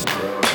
road.